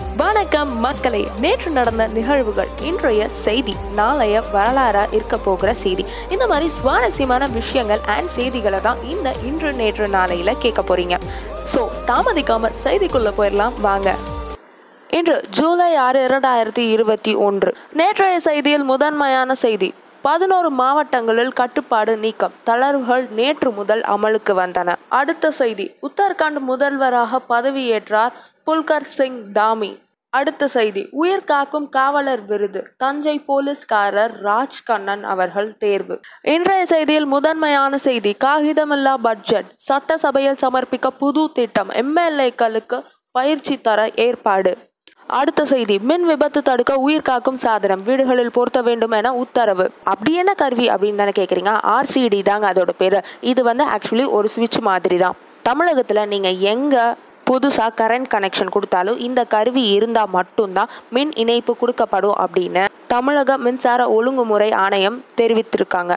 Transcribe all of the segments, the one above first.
வணக்கம் மக்களே நேற்று நடந்த நிகழ்வுகள் இன்றைய செய்தி நாளைய வரலாறா இருக்க போகிற செய்தி. இந்த மாதிரி சுவாரஸ்யமான விஷயங்கள் அண்ட் செய்திகளை தான் இந்த இன்று நேற்று நாளையில கேட்க போறீங்க. ஸோ தாமதிக்காம செய்திக்குள்ள போயிடலாம் வாங்க. இன்று ஜூலை ஆறு இரண்டாயிரத்தி இருபத்தி ஒன்று. நேற்றைய செய்தியில் முதன்மையான செய்தி. பதினோரு மாவட்டங்களில் கட்டுப்பாடு நீக்கம். தளர்வுகள் நேற்று முதல் அமலுக்கு வந்தன. அடுத்த செய்தி. உத்தரகாண்ட் முதல்வராக பதவியேற்றார் புல்கர் சிங் தாமி. அடுத்த செய்தி. உயிர் காக்கும் காவலர் விருது. தஞ்சை போலீஸ்காரர் ராஜ் கண்ணன் அவர்கள் தேர்வு. இன்றைய செய்தியில் முதன்மையான செய்தி. காகிதமில்லா பட்ஜெட். சட்டசபையில் சமர்ப்பிக்க புது திட்டம். எம்எல்ஏக்களுக்கு பயிற்சி தர ஏற்பாடு. அடுத்த செய்தி. மின் விபத்து தடுக்க உயிர் காக்கும் சாதனம். வீடுகளில் பொருத்த வேண்டும் என உத்தரவு. அப்படி என்ன கருவி அப்படின்னு தானே கேட்குறீங்க ஆர்சிடி தாங்க அதோட பேர். இது வந்து ஆக்சுவலி ஒரு சுவிட்ச் மாதிரி தான் தமிழகத்தில் நீங்கள் எங்கே புதுசாக கரண்ட் கனெக்ஷன் கொடுத்தாலும் இந்த கருவி இருந்தால் மட்டும்தான் மின் இணைப்பு கொடுக்கப்படும் அப்படின்னு தமிழக மின்சார ஒழுங்குமுறை ஆணையம் தெரிவித்திருக்காங்க.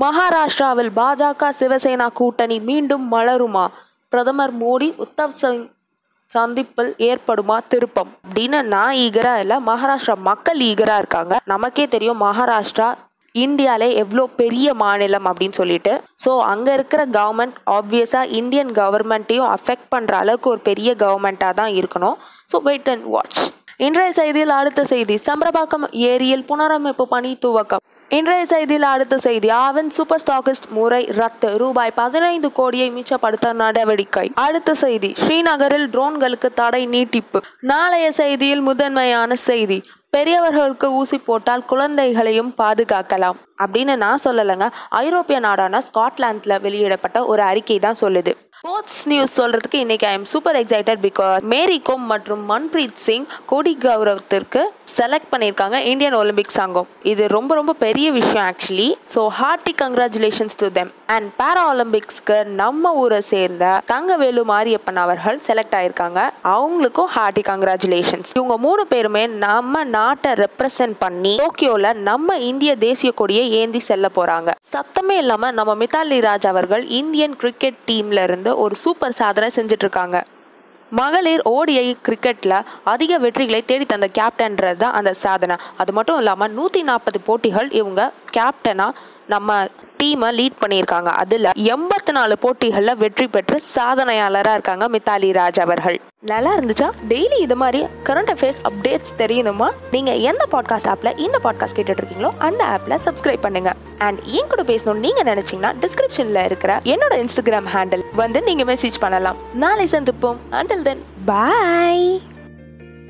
மகாராஷ்டிராவில் பாஜக சிவசேனா கூட்டணி மீண்டும் மலருமா? பிரதமர் மோடி உத்தவ் சிங் சந்திப்பில் ஏற்படுமா திருப்பம்? அப்படின்னு நான் ஈகரா இல்லை. மகாராஷ்டிரா மக்கள் ஈகரா இருக்காங்க. நமக்கே தெரியும் மகாராஷ்டிரா இந்தியாலே எவ்வளோ பெரிய மாநிலம் அப்படின்னு சொல்லிட்டு ஸோ அங்கே இருக்கிற கவர்மெண்ட் ஆப்வியஸாக இந்தியன் கவர்மெண்ட்டையும் அஃபெக்ட் பண்ணுற அளவுக்கு ஒரு பெரிய கவர்மெண்ட்டாக தான் இருக்கணும். ஸோ வெயிட் அண்ட் வாட்ச் இன்றைய செய்தியில் அடுத்த செய்தி சம்பரபாக்கம் ஏரியில் புனரமைப்பு பணி துவக்கம். இன்றைய செய்தியில் அடுத்த செய்தி ஆவின் சூப்பர் ஸ்டாக்கிஸ்ட் முறை ரத்து ரூபாய் பதினைந்து கோடியை மிச்சப்படுத்த நடவடிக்கை. அடுத்த செய்தி ஸ்ரீநகரில் ட்ரோன்களுக்கு தடை நீட்டிப்பு. நாளைய செய்தியில் முதன்மையான செய்தி பெரியவர்களுக்கு ஊசி போட்டால் குழந்தைகளையும் பாதுகாக்கலாம். அப்படின்னு நான் சொல்லலைங்க. ஐரோப்பிய நாடான ஸ்காட்லாந்தில் வெளியிடப்பட்ட ஒரு அறிக்கை தான் சொல்லுது. ஸ்போர்ட்ஸ் நியூஸ் சொல்றதுக்கு இன்னைக்கு I am super excited because Mary Kom மற்றும் மன்பிரீத் சிங் கொடி கௌரவத்திற்கு செலக்ட் பண்ணியிருக்காங்க இந்தியன் ஒலிம்பிக் சங்கம் இது ரொம்ப ரொம்ப பெரிய விஷயம் actually so hearty congratulations to them and para ஒலிம்பிக்ஸ்க்கு நம்ம ஊரை சேர்ந்த தங்கவேலு மாரியப்பன் அவர்கள் செலக்ட் ஆயிருக்காங்க. அவங்களுக்கும் ஹார்ட்டி கங்க்ராச்சுலேஷன்ஸ் இவங்க மூணு பேருமே நம்ம நாட்டை ரெப்ரசென்ட் பண்ணி டோக்கியோல நம்ம இந்திய தேசிய கொடியை ஏந்தி செல்ல போறாங்க. சத்தமே இல்லாம நம்ம மிதாலி ராஜ் அவர்கள் இந்தியன் கிரிக்கெட் டீம்ல இருந்து ஒரு சூப்பர் சாதனை செஞ்சுட்டு இருக்காங்க. மகளிர் ஓடிஐ கிரிக்கெட்டில் அதிக வெற்றிகளை தேடி தந்த கேப்டன்றது தான் அந்த சாதனை. அது மட்டும் இல்லாமல் நூற்றி நாற்பது போட்டிகள் இவங்க கேப்டனாக நம்ம டீமை லீட் பண்ணியிருக்காங்க. அதில் எண்பத்தி நாலு போட்டிகளில் வெற்றி பெற்று சாதனையாளராக இருக்காங்க மித்தாலி ராஜ் அவர்கள். நல்லா இருந்துச்சா? டெய்லி இது மாதிரி கரண்ட் அஃபேர்ஸ் அப்டேட்ஸ் தெரியணுமா? நீங்கள் எந்த பாட்காஸ்ட் ஆப்பில் இந்த பாட்காஸ்ட் கேட்டுட்டு இருக்கீங்களோ அந்த ஆப்பில் சப்ஸ்கிரைப் பண்ணுங்க. அண்ட் என் கூட பேசணும்னு நீங்கள் நினச்சிங்கன்னா டிஸ்கிரிப்ஷனில் இருக்கிற என்னோட இன்ஸ்டாகிராம் ஹேண்டில் வந்து நீங்கள் மெசேஜ் பண்ணலாம். நாளை சந்திப்போம். அண்டில் தென் பாய்